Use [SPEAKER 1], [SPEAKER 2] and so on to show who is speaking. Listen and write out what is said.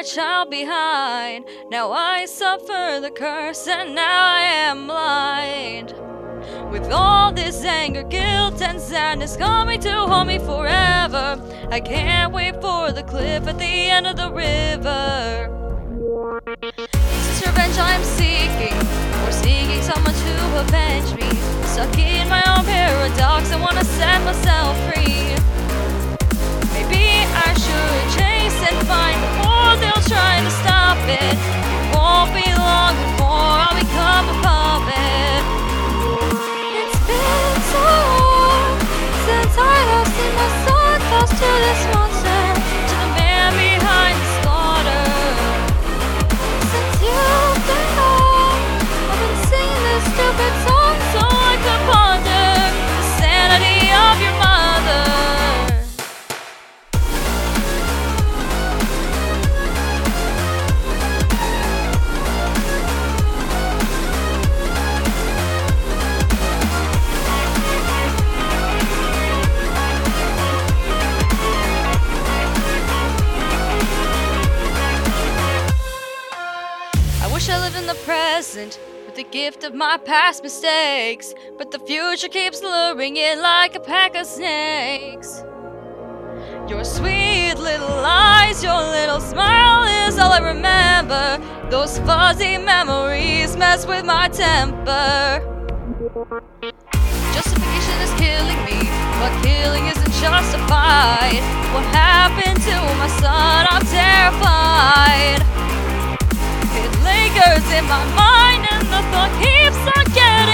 [SPEAKER 1] my child behind. Now I suffer the curse, and now I am blind. With all this anger, guilt, and sadness coming to haunt me forever, I can't wait for the cliff at the end of the river. This revenge I'm seeking, or seeking someone to avenge me. Stuck in my own paradox, I wanna set myself free. Tossed to this monster, in the present with the gift of my past mistakes, but the future keeps luring in like a pack of snakes. Your sweet little eyes, your little smile is all I remember. Those fuzzy memories mess with my temper. Justification is killing me, but killing isn't justified. What happened to my son? I'm terrified. It in my mind, and the thought keeps on getting